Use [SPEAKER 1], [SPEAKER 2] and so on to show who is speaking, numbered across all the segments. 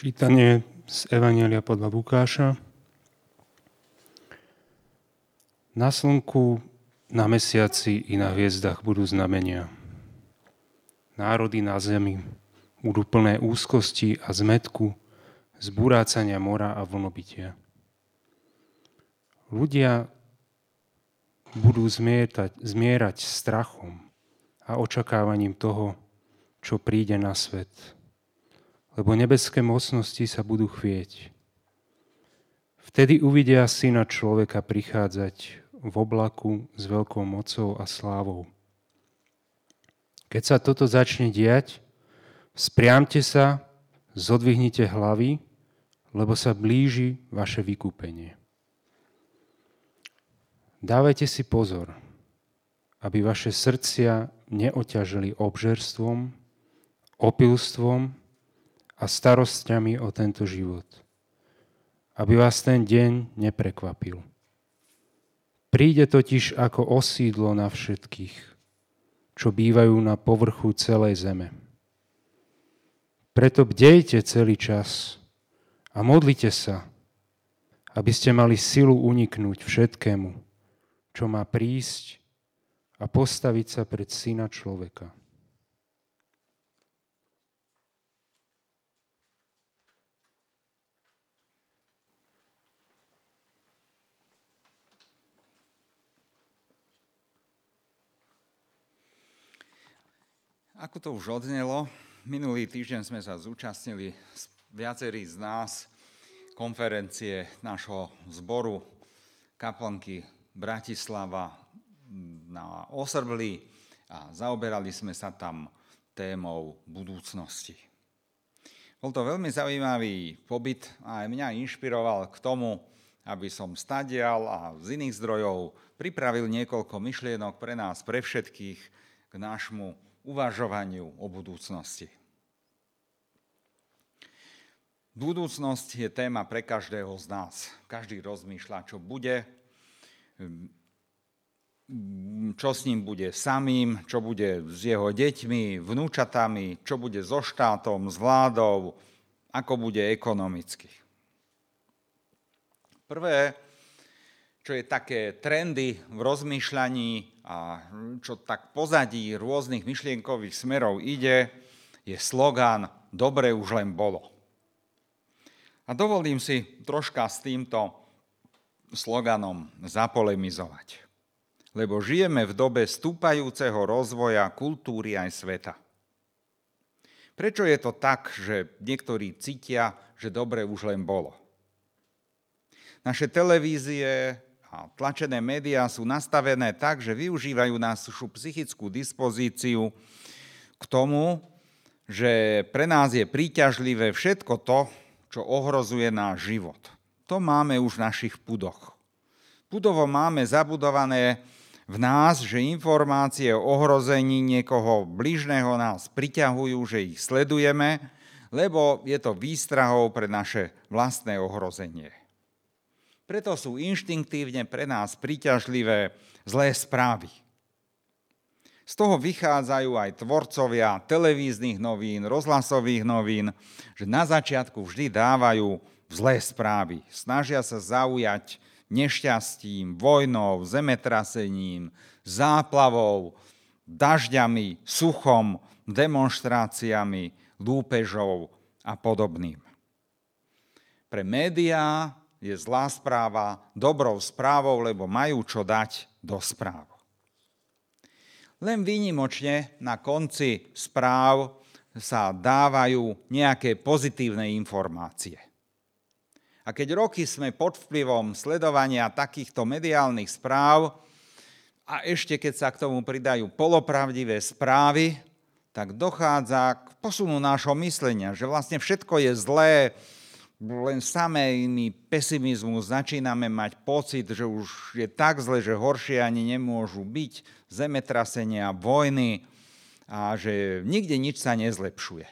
[SPEAKER 1] Čítanie z Evanielia podľa Lukáša. Na slnku, na mesiaci i na hviezdach budú znamenia. Národy na zemi budú plné úzkosti a zmetku, zburácania mora a vlnobytia. Ľudia budú zmietať, zmierať strachom a očakávaním toho, čo príde na svet lebo nebeské mocnosti sa budú chvieť. Vtedy uvidia syna človeka prichádzať v oblaku s veľkou mocou a slávou. Keď sa toto začne diať, spriamte sa, zodvihnite hlavy, lebo sa blíži vaše vykúpenie. Dávajte si pozor, aby vaše srdcia neoťažili obžerstvom, opilstvom a starosťami o tento život. Aby vás ten deň neprekvapil. Príde totiž ako osídlo na všetkých, čo bývajú na povrchu celej zeme. Preto bdejte celý čas a modlite sa, aby ste mali silu uniknúť všetkému, čo má prísť a postaviť sa pred syna človeka.
[SPEAKER 2] Ako to už odznelo, minulý týždeň sme sa zúčastnili viacerí z nás konferencie nášho zboru kaplnky Bratislava na Osrbli a zaoberali sme sa tam témou budúcnosti. Bol to veľmi zaujímavý pobyt a aj mňa inšpiroval k tomu, aby som stadial a z iných zdrojov pripravil niekoľko myšlienok pre nás, pre všetkých k nášmu uvažovaniu o budúcnosti. Budúcnosť je téma pre každého z nás. Každý rozmýšľa, čo bude, čo s ním bude samým, čo bude s jeho deťmi, vnúčatami, čo bude so štátom, s vládou, ako bude ekonomicky. Prvé, čo je také trendy v rozmýšľaní a čo tak pozadí rôznych myšlienkových smerov ide, je slogán Dobre už len bolo. A dovolím si troška s týmto sloganom zapolemizovať. Lebo žijeme v dobe stúpajúceho rozvoja kultúry aj sveta. Prečo je to tak, že niektorí cítia, že dobre už len bolo? Naše televízie, a tlačené médiá sú nastavené tak, že využívajú našu psychickú dispozíciu k tomu, že pre nás je príťažlivé všetko to, čo ohrozuje náš život. To máme už v našich pudoch. Pudovo máme zabudované v nás, že informácie o ohrození niekoho bližného nás priťahujú, že ich sledujeme, lebo je to výstrahou pre naše vlastné ohrozenie. Preto sú inštinktívne pre nás príťažlivé zlé správy. Z toho vychádzajú aj tvorcovia televíznych novín, rozhlasových novín, že na začiatku vždy dávajú zlé správy. Snažia sa zaujať nešťastím, vojnou, zemetrasením, záplavou, dažďami, suchom, demonstráciami, lúpežou a podobným. Pre médiá je zlá správa dobrou správou, lebo majú čo dať do správ. Len výnimočne na konci správ sa dávajú nejaké pozitívne informácie. A keď roky sme pod vplyvom sledovania takýchto mediálnych správ a ešte keď sa k tomu pridajú polopravdivé správy, tak dochádza k posunu nášho myslenia, že vlastne všetko je zlé, len samými pesimizmus začíname mať pocit, že už je tak zle, že horšie ani nemôžu byť, zemetrasenia, vojny a že nikde nič sa nezlepšuje.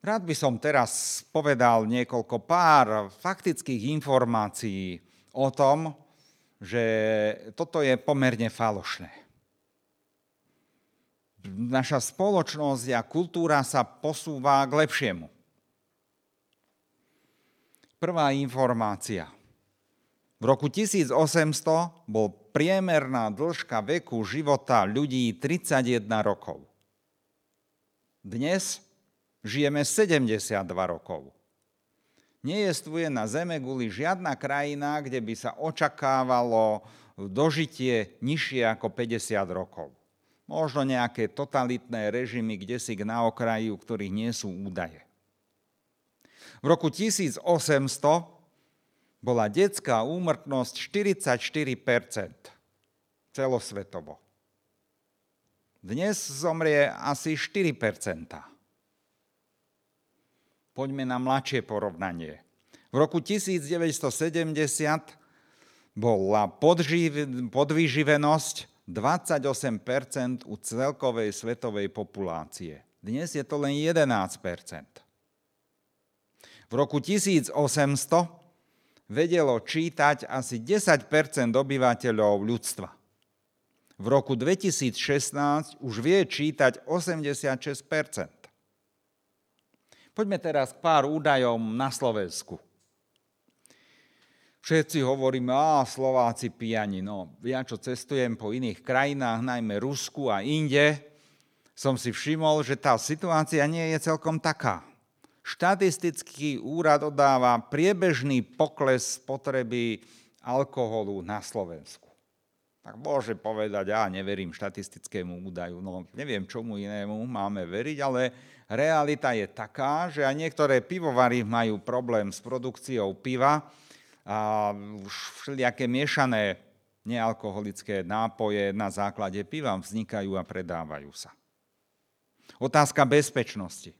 [SPEAKER 2] Rád by som teraz povedal niekoľko pár faktických informácií o tom, že toto je pomerne falošné. Naša spoločnosť a kultúra sa posúva k lepšiemu. Prvá informácia. V roku 1800 bol priemerná dĺžka veku života ľudí 31 rokov. Dnes žijeme 72 rokov. Nejestvuje na Zeme guli žiadna krajina, kde by sa očakávalo dožitie nižšie ako 50 rokov. Možno nejaké totalitné režimy, kde si na okraji, u ktorých nie sú údaje. V roku 1800 bola detská úmrtnosť 44% celosvetovo. Dnes zomrie asi 4% Poďme na mladšie porovnanie. V roku 1970 bola podvyživenosť 28% u celkovej svetovej populácie. Dnes je to len 11% V roku 1800 vedelo čítať asi 10% obyvateľov ľudstva. V roku 2016 už vie čítať 86% Poďme teraz k pár údajom na Slovensku. Všetci hovoríme, a Slováci pijani. No, ja čo cestujem po iných krajinách, najmä Rusku a inde, som si všimol, že tá situácia nie je celkom taká. Štatistický úrad odáva priebežný pokles potreby alkoholu na Slovensku. Tak môže povedať, ja neverím štatistickému údaju, no neviem, čomu inému máme veriť, ale realita je taká, že aj niektoré pivovary majú problém s produkciou piva a už všelijaké miešané nealkoholické nápoje na základe piva vznikajú a predávajú sa. Otázka bezpečnosti.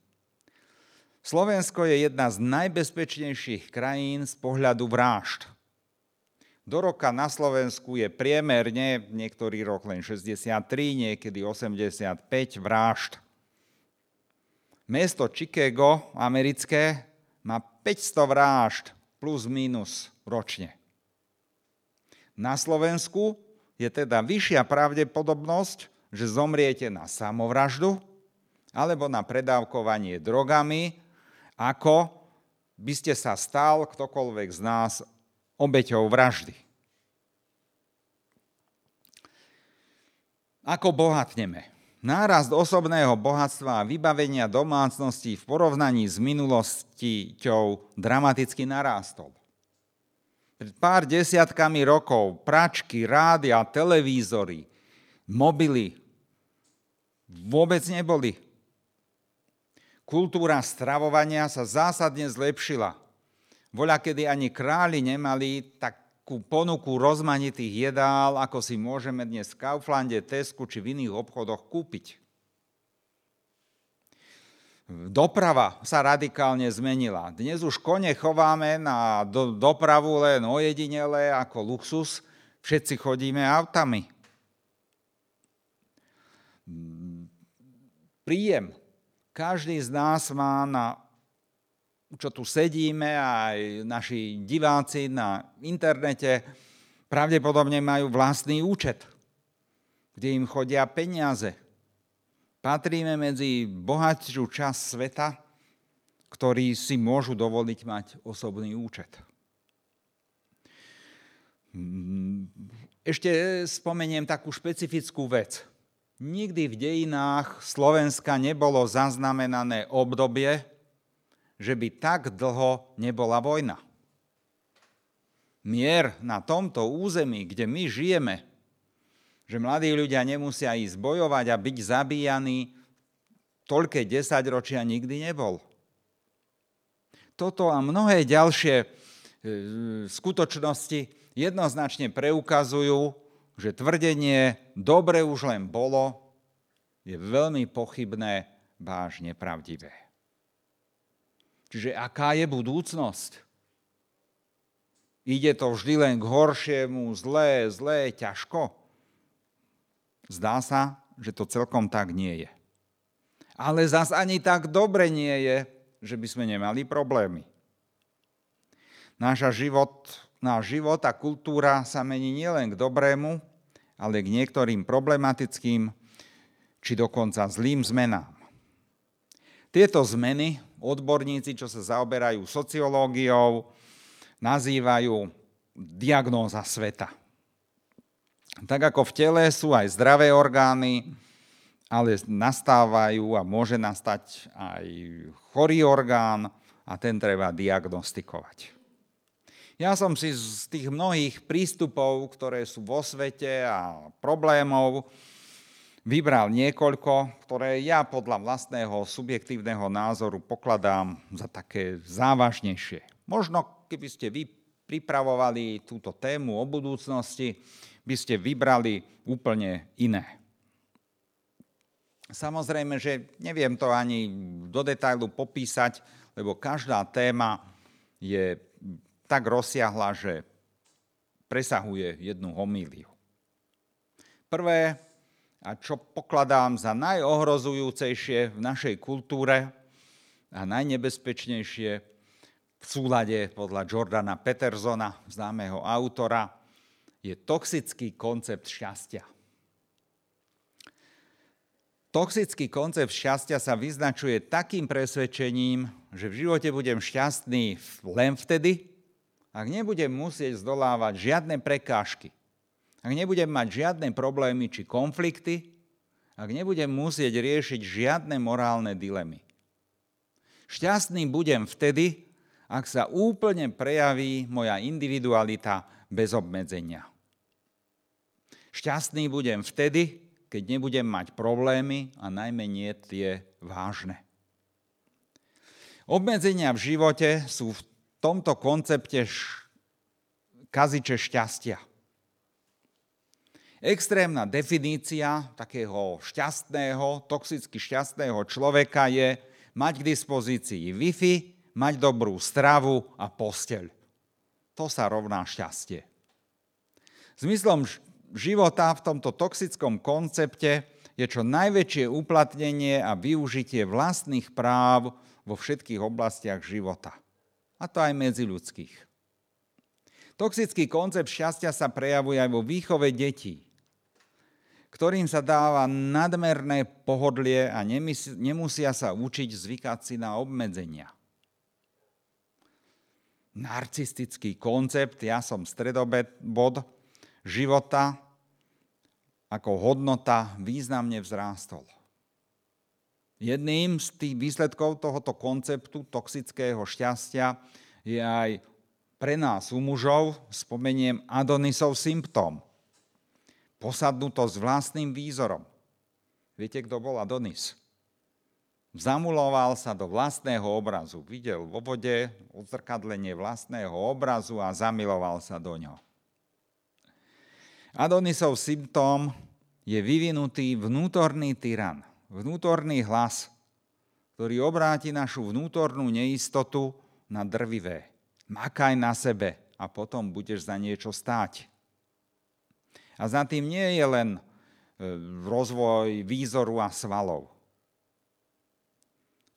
[SPEAKER 2] Slovensko je jedna z najbezpečnejších krajín z pohľadu vražd. Do roka na Slovensku je priemerne, niektorý rok len 63, niekedy 85 vražd Mesto Chicago, americké, má 500 vražd plus minus ročne. Na Slovensku je teda vyššia pravdepodobnosť, že zomriete na samovraždu alebo na predávkovanie drogami, ako by ste sa stal ktokoľvek z nás obeťou vraždy. Ako bohatneme? Nárast osobného bohatstva a vybavenia domácností v porovnaní s minulosťou dramaticky narástol. Pred pár desiatkami rokov pračky, rádia, televízory, mobily vôbec neboli. Kultúra stravovania sa zásadne zlepšila. Voľa, kedy ani králi nemali tak takú ponuku rozmanitých jedál, ako si môžeme dnes v Kauflande, Tesku či v iných obchodoch kúpiť. Doprava sa radikálne zmenila. Dnes už kone chováme na do, dopravu len ojedinele ako luxus. Všetci chodíme autami. Príjem. Každý z nás má na čo tu sedíme, aj naši diváci na internete, pravdepodobne majú vlastný účet, kde im chodia peniaze. Patríme medzi bohatšiu časť sveta, ktorí si môžu dovoliť mať osobný účet. Ešte spomeniem takú špecifickú vec. Nikdy v dejinách Slovenska nebolo zaznamenané obdobie, že by tak dlho nebola vojna. Mier na tomto území, kde my žijeme, že mladí ľudia nemusia ísť bojovať a byť zabíjaní, toľké desaťročia nikdy nebol. Toto a mnohé ďalšie e, skutočnosti jednoznačne preukazujú, že tvrdenie dobre už len bolo je veľmi pochybné, báž nepravdivé. Čiže aká je budúcnosť? Ide to vždy len k horšiemu, zlé, zlé, ťažko? Zdá sa, že to celkom tak nie je. Ale zas ani tak dobre nie je, že by sme nemali problémy. Náša život, náš život a kultúra sa mení nielen k dobrému, ale k niektorým problematickým či dokonca zlým zmenám. Tieto zmeny odborníci, čo sa zaoberajú sociológiou, nazývajú diagnóza sveta. Tak ako v tele sú aj zdravé orgány, ale nastávajú a môže nastať aj chorý orgán a ten treba diagnostikovať. Ja som si z tých mnohých prístupov, ktoré sú vo svete a problémov, vybral niekoľko, ktoré ja podľa vlastného subjektívneho názoru pokladám za také závažnejšie. Možno keby ste vy pripravovali túto tému o budúcnosti, by ste vybrali úplne iné. Samozrejme, že neviem to ani do detailu popísať, lebo každá téma je tak rozsiahla, že presahuje jednu homíliu. Prvé, a čo pokladám za najohrozujúcejšie v našej kultúre a najnebezpečnejšie v súlade podľa Jordana Petersona, známeho autora, je toxický koncept šťastia. Toxický koncept šťastia sa vyznačuje takým presvedčením, že v živote budem šťastný len vtedy, ak nebudem musieť zdolávať žiadne prekážky, ak nebudem mať žiadne problémy či konflikty, ak nebudem musieť riešiť žiadne morálne dilemy. Šťastný budem vtedy, ak sa úplne prejaví moja individualita bez obmedzenia. Šťastný budem vtedy, keď nebudem mať problémy a najmä nie tie vážne. Obmedzenia v živote sú v tomto koncepte kaziče šťastia. Extrémna definícia takého šťastného, toxicky šťastného človeka je mať k dispozícii Wi-Fi, mať dobrú stravu a posteľ. To sa rovná šťastie. Zmyslom života v tomto toxickom koncepte je čo najväčšie uplatnenie a využitie vlastných práv vo všetkých oblastiach života. A to aj medzi ľudských. Toxický koncept šťastia sa prejavuje aj vo výchove detí, ktorým sa dáva nadmerné pohodlie a nemusia sa učiť zvykať si na obmedzenia. Narcistický koncept, ja som stredobod, života ako hodnota významne vzrástol. Jedným z tých výsledkov tohoto konceptu toxického šťastia je aj pre nás u mužov, spomeniem Adonisov symptóm. Posadnutosť vlastným výzorom. Viete, kto bol Adonis? Zamuloval sa do vlastného obrazu. Videl vo vode odzrkadlenie vlastného obrazu a zamiloval sa do ňoho. Adonisov symptóm je vyvinutý vnútorný tyran, vnútorný hlas, ktorý obráti našu vnútornú neistotu na drvivé. Makaj na sebe a potom budeš za niečo stáť. A za tým nie je len e, rozvoj výzoru a svalov,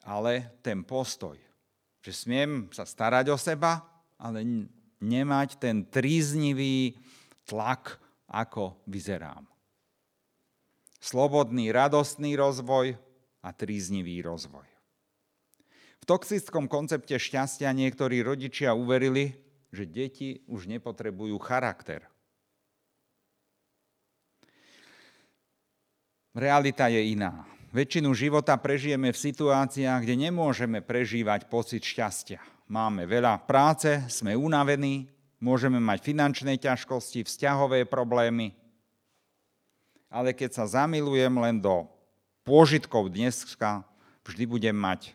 [SPEAKER 2] ale ten postoj, že smiem sa starať o seba, ale nemať ten tríznivý tlak ako vyzerám. Slobodný, radostný rozvoj a tríznivý rozvoj. V toxickom koncepte šťastia niektorí rodičia uverili, že deti už nepotrebujú charakter. Realita je iná. Väčšinu života prežijeme v situáciách, kde nemôžeme prežívať pocit šťastia. Máme veľa práce, sme unavení, môžeme mať finančné ťažkosti, vzťahové problémy, ale keď sa zamilujem len do pôžitkov dneska, vždy budem mať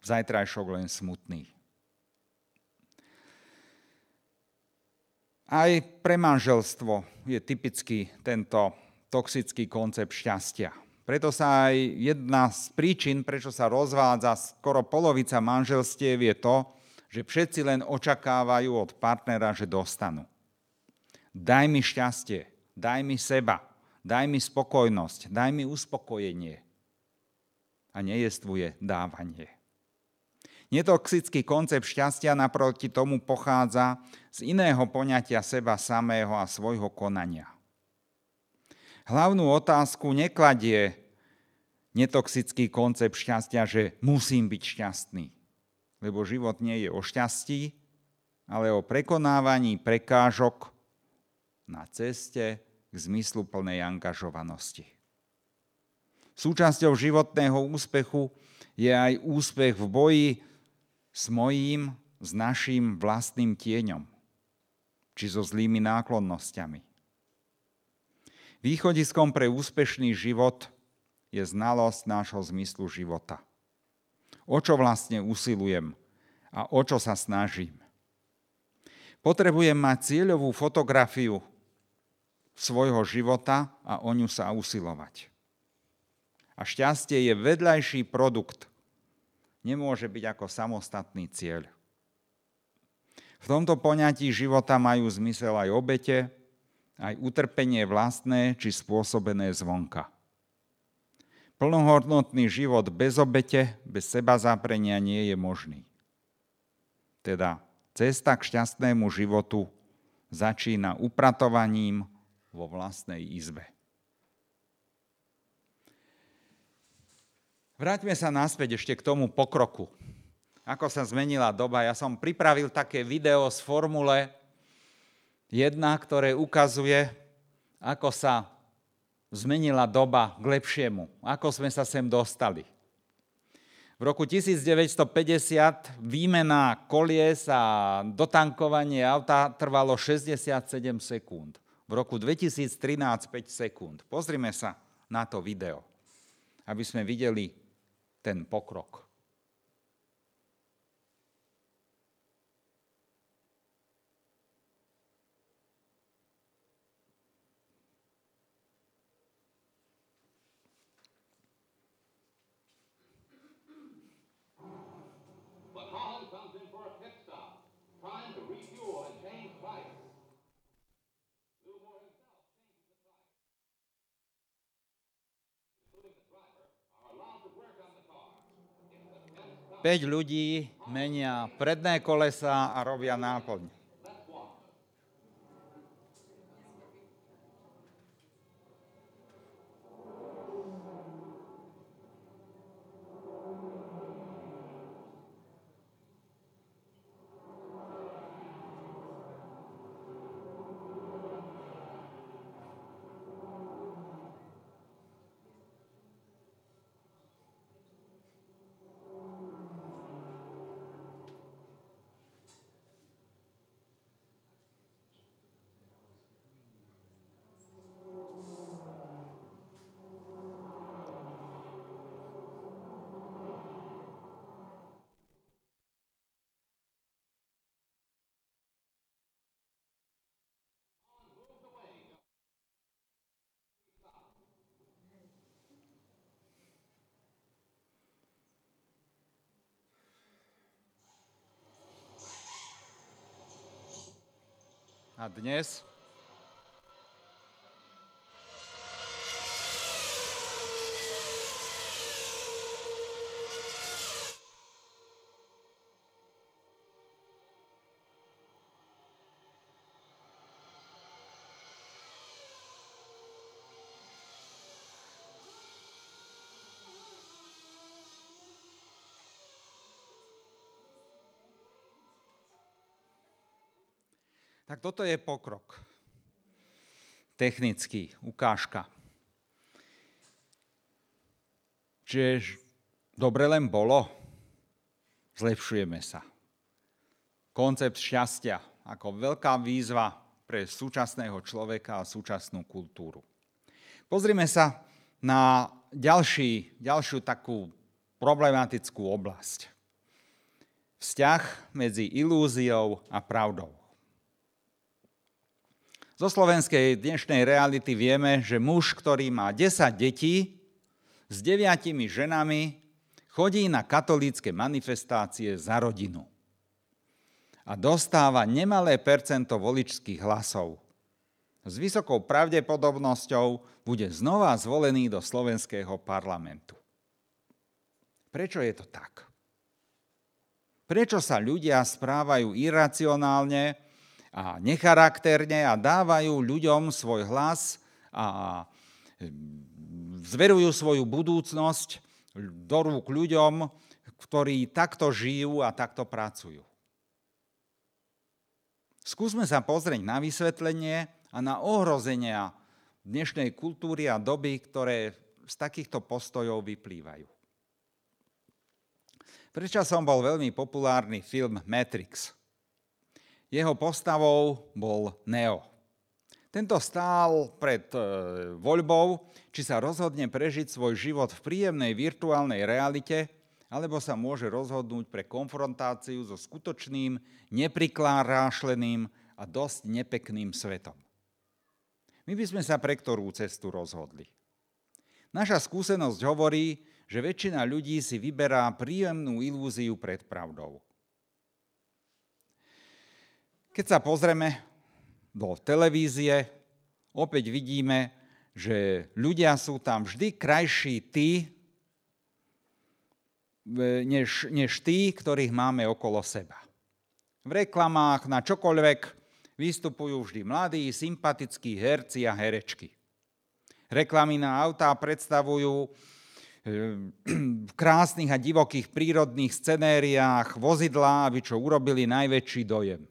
[SPEAKER 2] zajtrajšok len smutný. Aj pre manželstvo je typický tento toxický koncept šťastia. Preto sa aj jedna z príčin, prečo sa rozvádza skoro polovica manželstiev, je to, že všetci len očakávajú od partnera, že dostanú. Daj mi šťastie, daj mi seba, daj mi spokojnosť, daj mi uspokojenie. A nejestvuje dávanie. Netoxický koncept šťastia naproti tomu pochádza z iného poňatia seba samého a svojho konania. Hlavnú otázku nekladie netoxický koncept šťastia, že musím byť šťastný. Lebo život nie je o šťastí, ale o prekonávaní prekážok na ceste k zmyslu plnej angažovanosti. Súčasťou životného úspechu je aj úspech v boji s mojím, s našim vlastným tieňom, či so zlými náklonnosťami. Východiskom pre úspešný život je znalosť nášho zmyslu života. O čo vlastne usilujem a o čo sa snažím. Potrebujem mať cieľovú fotografiu svojho života a o ňu sa usilovať. A šťastie je vedľajší produkt. Nemôže byť ako samostatný cieľ. V tomto poňatí života majú zmysel aj obete, aj utrpenie vlastné či spôsobené zvonka. Plnohodnotný život bez obete, bez seba zaprenia nie je možný. Teda cesta k šťastnému životu začína upratovaním vo vlastnej izbe. Vráťme sa naspäť ešte k tomu pokroku. Ako sa zmenila doba. Ja som pripravil také video z Formule 1, ktoré ukazuje, ako sa zmenila doba k lepšiemu. Ako sme sa sem dostali. V roku 1950 výmena kolies a dotankovanie auta trvalo 67 sekúnd. V roku 2013 5 sekúnd. Pozrime sa na to video, aby sme videli ten pokrok. Päť ľudí menia predné kolesa a robia náplň. A dnes Tak toto je pokrok. Technický, ukážka. Čiže dobre len bolo, zlepšujeme sa. Koncept šťastia ako veľká výzva pre súčasného človeka a súčasnú kultúru. Pozrime sa na ďalší, ďalšiu takú problematickú oblasť. Vzťah medzi ilúziou a pravdou. Zo slovenskej dnešnej reality vieme, že muž, ktorý má 10 detí s deviatimi ženami, chodí na katolícke manifestácie za rodinu a dostáva nemalé percento voličských hlasov. S vysokou pravdepodobnosťou bude znova zvolený do slovenského parlamentu. Prečo je to tak? Prečo sa ľudia správajú iracionálne a necharakterne a dávajú ľuďom svoj hlas a zverujú svoju budúcnosť do rúk ľuďom, ktorí takto žijú a takto pracujú. Skúsme sa pozrieť na vysvetlenie a na ohrozenia dnešnej kultúry a doby, ktoré z takýchto postojov vyplývajú. Prečasom bol veľmi populárny film Matrix. Jeho postavou bol Neo. Tento stál pred e, voľbou, či sa rozhodne prežiť svoj život v príjemnej virtuálnej realite, alebo sa môže rozhodnúť pre konfrontáciu so skutočným, nepriklárášleným a dosť nepekným svetom. My by sme sa pre ktorú cestu rozhodli. Naša skúsenosť hovorí, že väčšina ľudí si vyberá príjemnú ilúziu pred pravdou. Keď sa pozrieme do televízie, opäť vidíme, že ľudia sú tam vždy krajší tí, než, než tí, ktorých máme okolo seba. V reklamách na čokoľvek vystupujú vždy mladí, sympatickí herci a herečky. Reklamy na autá predstavujú v krásnych a divokých prírodných scenériách vozidlá, aby čo urobili najväčší dojem.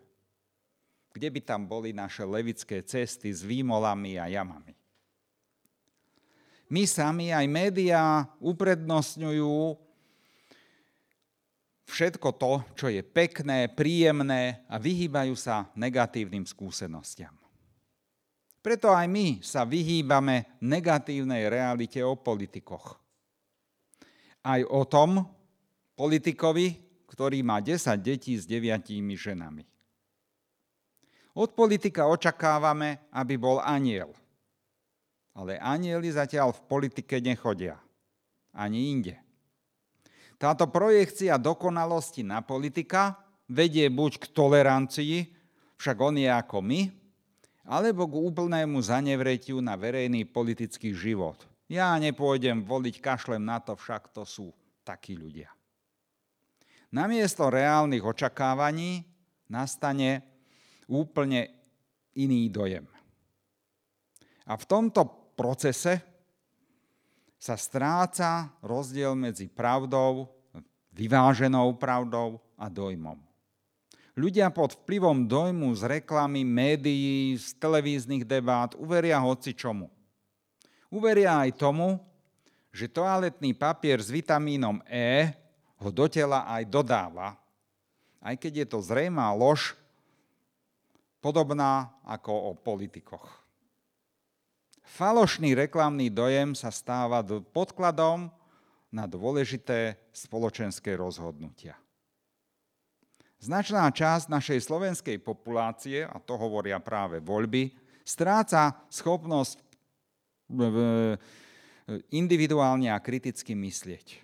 [SPEAKER 2] Kde by tam boli naše levické cesty s výmolami a jamami? My sami aj médiá uprednostňujú všetko to, čo je pekné, príjemné a vyhýbajú sa negatívnym skúsenostiam. Preto aj my sa vyhýbame negatívnej realite o politikoch. Aj o tom politikovi, ktorý má 10 detí s 9 ženami. Od politika očakávame, aby bol aniel. Ale anieli zatiaľ v politike nechodia. Ani inde. Táto projekcia dokonalosti na politika vedie buď k tolerancii, však on je ako my, alebo k úplnému zanevretiu na verejný politický život. Ja nepôjdem voliť, kašlem na to, však to sú takí ľudia. Namiesto reálnych očakávaní nastane úplne iný dojem. A v tomto procese sa stráca rozdiel medzi pravdou, vyváženou pravdou a dojmom. Ľudia pod vplyvom dojmu z reklamy, médií, z televíznych debát uveria hoci čomu. Uveria aj tomu, že toaletný papier s vitamínom E ho do tela aj dodáva, aj keď je to zrejmá lož, podobná ako o politikoch. Falošný reklamný dojem sa stáva podkladom na dôležité spoločenské rozhodnutia. Značná časť našej slovenskej populácie, a to hovoria práve voľby, stráca schopnosť individuálne a kriticky myslieť.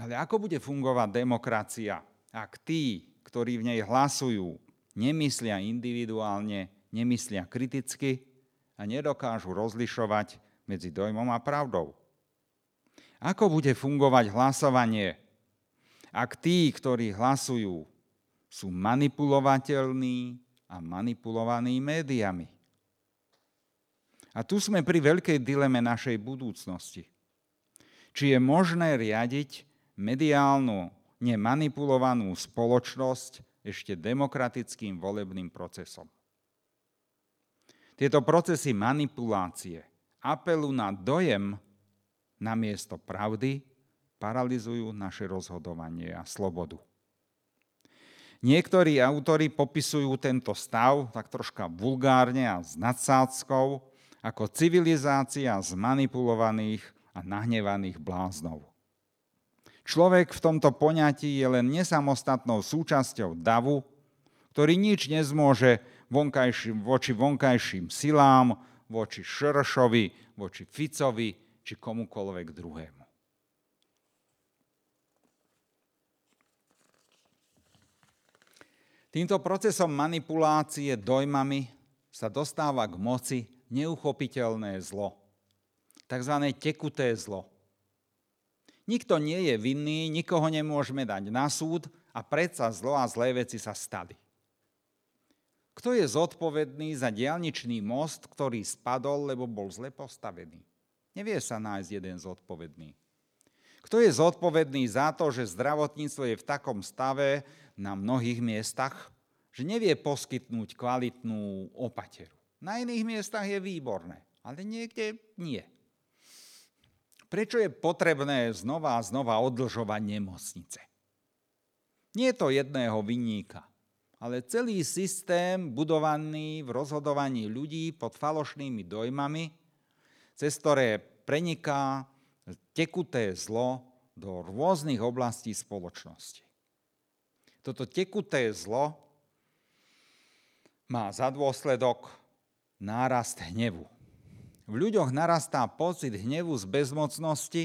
[SPEAKER 2] Ale ako bude fungovať demokracia, ak tí, ktorí v nej hlasujú, nemyslia individuálne, nemyslia kriticky a nedokážu rozlišovať medzi dojmom a pravdou. Ako bude fungovať hlasovanie, ak tí, ktorí hlasujú, sú manipulovateľní a manipulovaní médiami? A tu sme pri veľkej dileme našej budúcnosti. Či je možné riadiť mediálnu, nemanipulovanú spoločnosť ešte demokratickým volebným procesom. Tieto procesy manipulácie, apelu na dojem namiesto pravdy, paralizujú naše rozhodovanie a slobodu. Niektorí autori popisujú tento stav tak troška vulgárne a s nadsádzkou ako civilizácia zmanipulovaných a nahnevaných bláznov. Človek v tomto poňatí je len nesamostatnou súčasťou davu, ktorý nič nezmôže vonkajším, voči vonkajším silám, voči Šršovi, voči Ficovi či komukoľvek druhému. Týmto procesom manipulácie dojmami sa dostáva k moci neuchopiteľné zlo, tzv. tekuté zlo. Nikto nie je vinný, nikoho nemôžeme dať na súd a predsa zlo a zlé veci sa stali. Kto je zodpovedný za diálničný most, ktorý spadol, lebo bol zle postavený? Nevie sa nájsť jeden zodpovedný. Kto je zodpovedný za to, že zdravotníctvo je v takom stave na mnohých miestach, že nevie poskytnúť kvalitnú opateru? Na iných miestach je výborné, ale niekde nie. Prečo je potrebné znova a znova odlžovať nemocnice? Nie je to jedného vinníka, ale celý systém budovaný v rozhodovaní ľudí pod falošnými dojmami, cez ktoré preniká tekuté zlo do rôznych oblastí spoločnosti. Toto tekuté zlo má za dôsledok nárast hnevu. V ľuďoch narastá pocit hnevu z bezmocnosti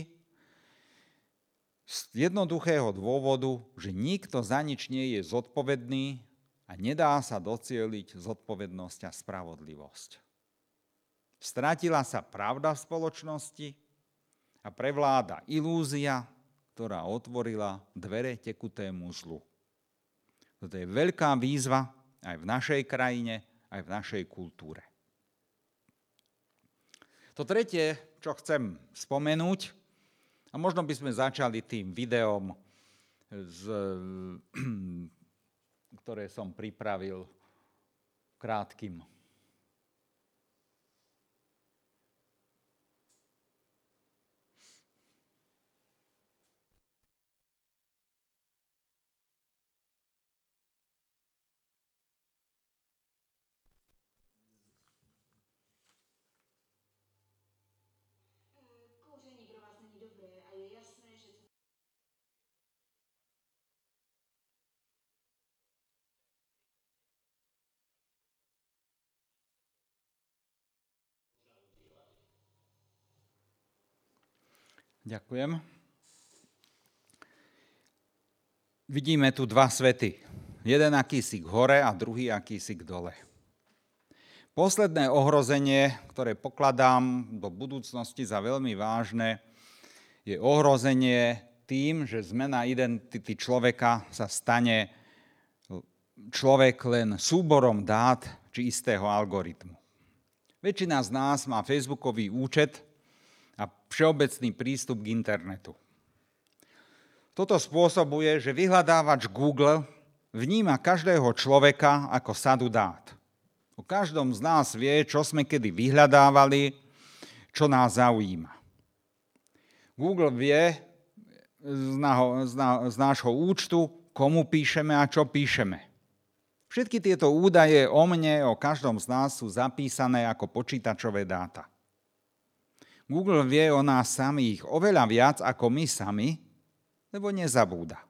[SPEAKER 2] z jednoduchého dôvodu, že nikto za nič nie je zodpovedný a nedá sa docieliť zodpovednosť a spravodlivosť. Stratila sa pravda v spoločnosti a prevláda ilúzia, ktorá otvorila dvere tekutému zlu. Toto je veľká výzva aj v našej krajine, aj v našej kultúre. To tretie, čo chcem spomenúť, a možno by sme začali tým videom, z, ktoré som pripravil krátkým Ďakujem. Vidíme tu dva svety. Jeden akýsi k hore a druhý akýsi k dole. Posledné ohrozenie, ktoré pokladám do budúcnosti za veľmi vážne, je ohrozenie tým, že zmena identity človeka sa stane človek len súborom dát či istého algoritmu. Väčšina z nás má facebookový účet a všeobecný prístup k internetu. Toto spôsobuje, že vyhľadávač Google vníma každého človeka ako sadu dát. O každom z nás vie, čo sme kedy vyhľadávali, čo nás zaujíma. Google vie z, náho, z, ná, z nášho účtu, komu píšeme a čo píšeme. Všetky tieto údaje o mne, o každom z nás sú zapísané ako počítačové dáta. Google vie o nás samých oveľa viac ako my sami, lebo nezabúda.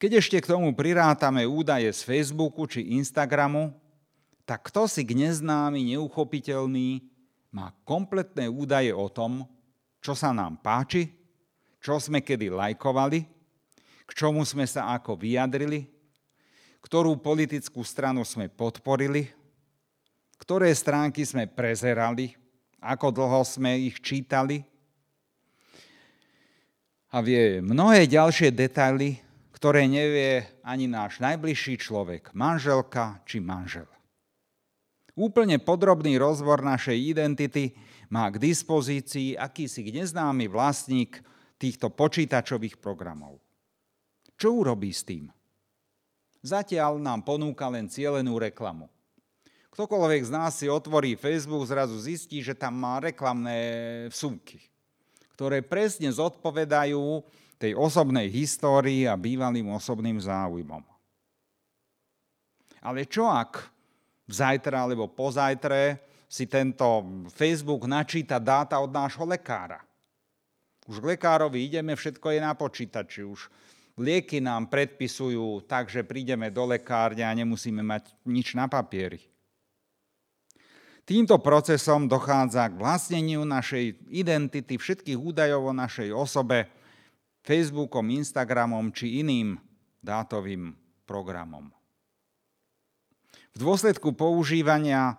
[SPEAKER 2] Keď ešte k tomu prirátame údaje z Facebooku či Instagramu, tak kto si k neznámy, neuchopiteľný má kompletné údaje o tom, čo sa nám páči, čo sme kedy lajkovali, k čomu sme sa ako vyjadrili, ktorú politickú stranu sme podporili, ktoré stránky sme prezerali, ako dlho sme ich čítali. A vie mnohé ďalšie detaily, ktoré nevie ani náš najbližší človek, manželka či manžel. Úplne podrobný rozbor našej identity má k dispozícii akýsi neznámy vlastník týchto počítačových programov. Čo urobí s tým? Zatiaľ nám ponúka len cielenú reklamu. Ktokoľvek z nás si otvorí Facebook, zrazu zistí, že tam má reklamné vsúky, ktoré presne zodpovedajú tej osobnej histórii a bývalým osobným záujmom. Ale čo ak zajtra alebo pozajtre si tento Facebook načíta dáta od nášho lekára? Už k lekárovi ideme, všetko je na počítači. Už lieky nám predpisujú tak, že prídeme do lekárne a nemusíme mať nič na papieri. Týmto procesom dochádza k vlastneniu našej identity, všetkých údajov o našej osobe, Facebookom, Instagramom či iným dátovým programom. V dôsledku používania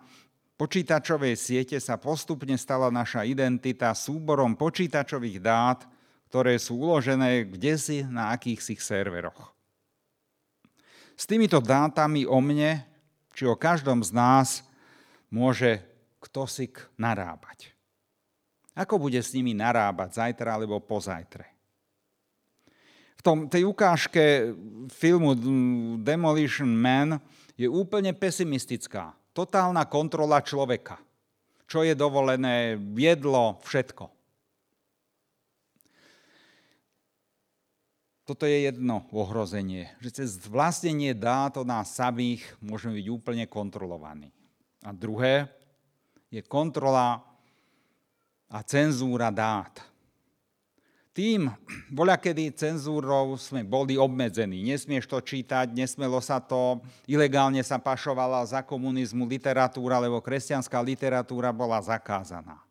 [SPEAKER 2] počítačovej siete sa postupne stala naša identita súborom počítačových dát, ktoré sú uložené kdesi na akýchsi serveroch. S týmito dátami o mne či o každom z nás môže kto si narábať. Ako bude s nimi narábať zajtra alebo pozajtre? V tom, tej ukážke filmu Demolition Man je úplne pesimistická. Totálna kontrola človeka. Čo je dovolené, jedlo, všetko. Toto je jedno ohrozenie, že cez vlastnenie dát o nás samých môžeme byť úplne kontrolovaní. A druhé je kontrola a cenzúra dát. Tým, voľa kedy cenzúrou sme boli obmedzení. Nesmieš to čítať, nesmelo sa to, ilegálne sa pašovala za komunizmu literatúra, lebo kresťanská literatúra bola zakázaná.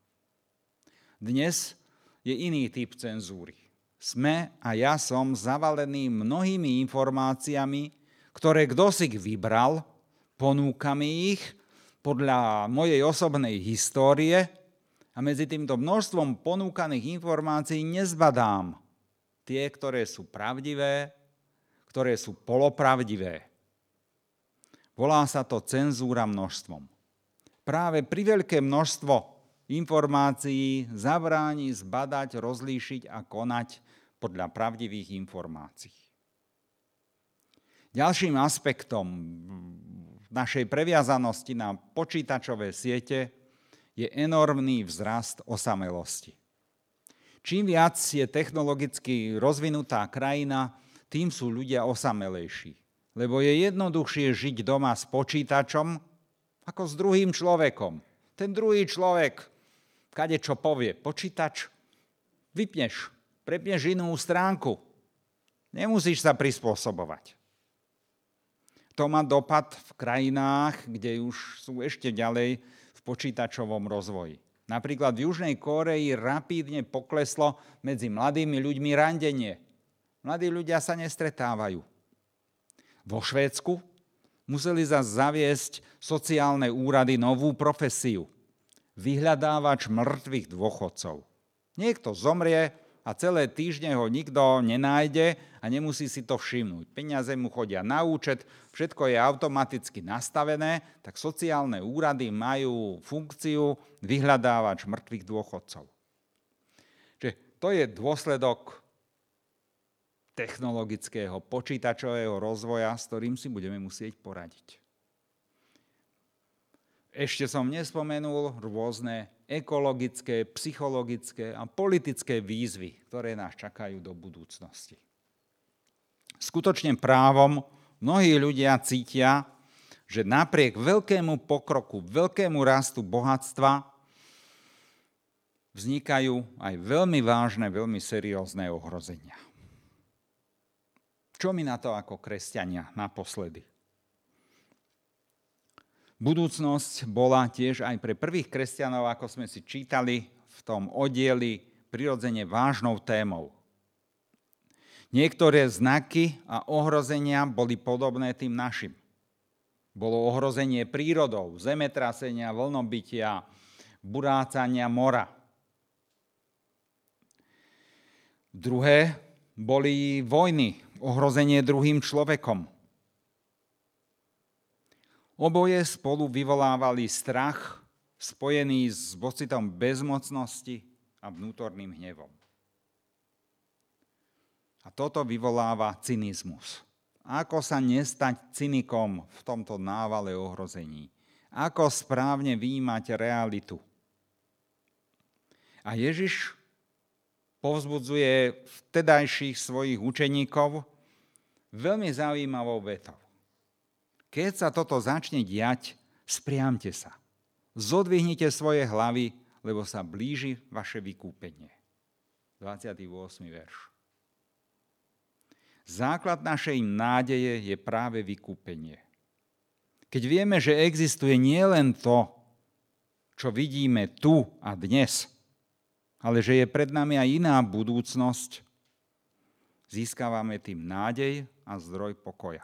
[SPEAKER 2] Dnes je iný typ cenzúry sme a ja som zavalený mnohými informáciami, ktoré kto si vybral, ponúkame ich podľa mojej osobnej histórie a medzi týmto množstvom ponúkaných informácií nezbadám tie, ktoré sú pravdivé, ktoré sú polopravdivé. Volá sa to cenzúra množstvom. Práve pri veľké množstvo informácií zabráni zbadať, rozlíšiť a konať podľa pravdivých informácií. Ďalším aspektom našej previazanosti na počítačové siete je enormný vzrast osamelosti. Čím viac je technologicky rozvinutá krajina, tým sú ľudia osamelejší. Lebo je jednoduchšie žiť doma s počítačom ako s druhým človekom. Ten druhý človek, kade čo povie, počítač, vypneš, prepneš inú stránku. Nemusíš sa prispôsobovať. To má dopad v krajinách, kde už sú ešte ďalej v počítačovom rozvoji. Napríklad v Južnej Koreji rapídne pokleslo medzi mladými ľuďmi randenie. Mladí ľudia sa nestretávajú. Vo Švédsku museli zase zaviesť sociálne úrady novú profesiu. Vyhľadávač mŕtvych dôchodcov. Niekto zomrie, a celé týždne ho nikto nenájde a nemusí si to všimnúť. Peniaze mu chodia na účet, všetko je automaticky nastavené, tak sociálne úrady majú funkciu vyhľadávač mŕtvych dôchodcov. Čiže to je dôsledok technologického počítačového rozvoja, s ktorým si budeme musieť poradiť. Ešte som nespomenul rôzne ekologické, psychologické a politické výzvy, ktoré nás čakajú do budúcnosti. Skutočne právom mnohí ľudia cítia, že napriek veľkému pokroku, veľkému rastu bohatstva vznikajú aj veľmi vážne, veľmi seriózne ohrozenia. Čo mi na to ako kresťania naposledy? Budúcnosť bola tiež aj pre prvých kresťanov, ako sme si čítali v tom oddieli, prirodzene vážnou témou. Niektoré znaky a ohrozenia boli podobné tým našim. Bolo ohrozenie prírodou, zemetrasenia, vlnobytia, burácania mora. Druhé boli vojny, ohrozenie druhým človekom. Oboje spolu vyvolávali strach spojený s pocitom bezmocnosti a vnútorným hnevom. A toto vyvoláva cynizmus. Ako sa nestať cynikom v tomto návale ohrození? Ako správne výjimať realitu? A Ježiš povzbudzuje vtedajších svojich učeníkov veľmi zaujímavou vetou. Keď sa toto začne diať, spriamte sa. Zodvihnite svoje hlavy, lebo sa blíži vaše vykúpenie. 28. verš. Základ našej nádeje je práve vykúpenie. Keď vieme, že existuje nielen to, čo vidíme tu a dnes, ale že je pred nami aj iná budúcnosť, získavame tým nádej a zdroj pokoja.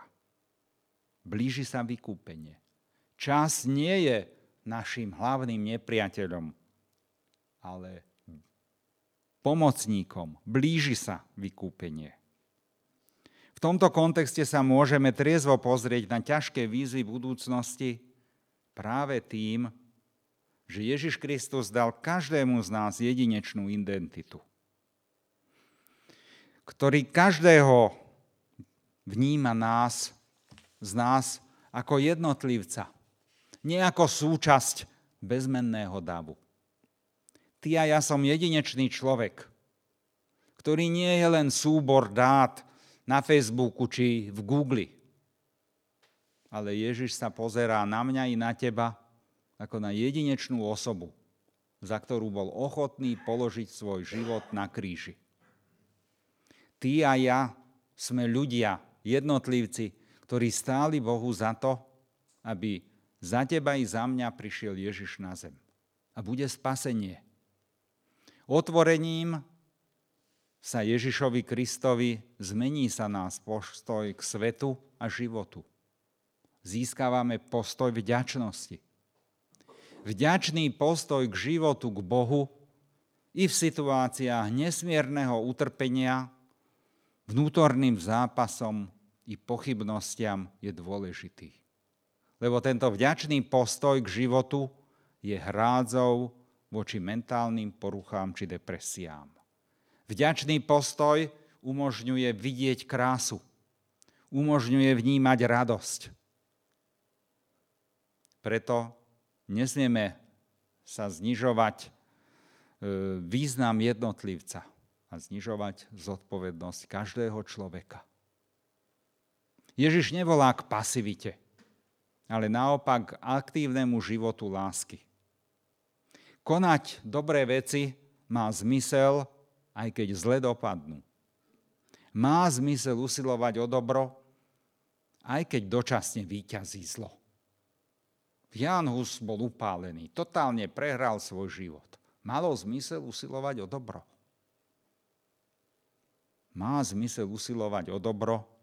[SPEAKER 2] Blíži sa vykúpenie. Čas nie je našim hlavným nepriateľom, ale pomocníkom. Blíži sa vykúpenie. V tomto kontexte sa môžeme triezvo pozrieť na ťažké výzvy budúcnosti práve tým, že Ježiš Kristus dal každému z nás jedinečnú identitu, ktorý každého vníma nás, z nás ako jednotlivca, nie ako súčasť bezmenného davu. Ty a ja som jedinečný človek, ktorý nie je len súbor dát na Facebooku či v Google. Ale Ježiš sa pozerá na mňa i na teba ako na jedinečnú osobu, za ktorú bol ochotný položiť svoj život na kríži. Ty a ja sme ľudia, jednotlivci, ktorí stáli Bohu za to, aby za teba i za mňa prišiel Ježiš na zem. A bude spasenie. Otvorením sa Ježišovi Kristovi zmení sa nás postoj k svetu a životu. Získavame postoj vďačnosti. Vďačný postoj k životu, k Bohu i v situáciách nesmierneho utrpenia, vnútorným zápasom i pochybnostiam je dôležitý. Lebo tento vďačný postoj k životu je hrádzou voči mentálnym poruchám či depresiám. Vďačný postoj umožňuje vidieť krásu, umožňuje vnímať radosť. Preto nesmieme sa znižovať e, význam jednotlivca a znižovať zodpovednosť každého človeka. Ježiš nevolá k pasivite, ale naopak k aktívnemu životu lásky. Konať dobré veci má zmysel aj keď zle dopadnú. Má zmysel usilovať o dobro, aj keď dočasne výťazí zlo. Jan Hus bol upálený, totálne prehral svoj život. Malo zmysel usilovať o dobro. Má zmysel usilovať o dobro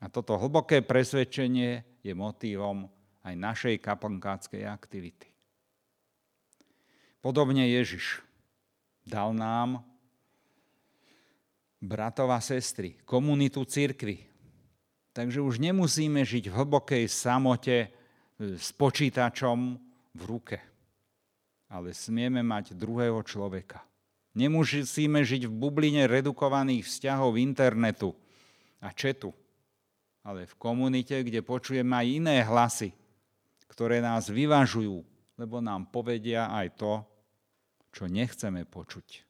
[SPEAKER 2] a toto hlboké presvedčenie je motívom aj našej kaplnkáckej aktivity. Podobne Ježiš dal nám bratov a sestry, komunitu církvy. Takže už nemusíme žiť v hlbokej samote e, s počítačom v ruke, ale smieme mať druhého človeka. Nemusíme žiť v bubline redukovaných vzťahov internetu a četu, ale v komunite, kde počujeme aj iné hlasy, ktoré nás vyvažujú, lebo nám povedia aj to, čo nechceme počuť.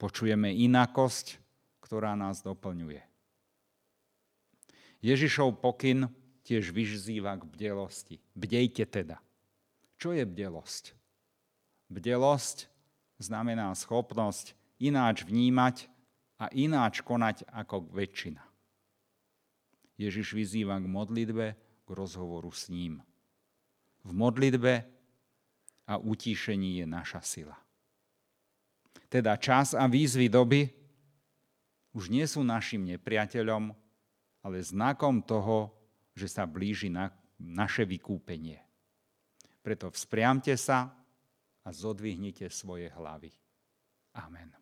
[SPEAKER 2] Počujeme inakosť, ktorá nás doplňuje. Ježišov pokyn tiež vyzýva k bdelosti. Bdejte teda. Čo je bdelosť? Bdelosť znamená schopnosť ináč vnímať a ináč konať ako väčšina. Ježiš vyzýva k modlitbe, k rozhovoru s ním. V modlitbe a utíšení je naša sila. Teda čas a výzvy doby už nie sú našim nepriateľom, ale znakom toho, že sa blíži na naše vykúpenie. Preto vzpriamte sa a zodvihnite svoje hlavy. Amen.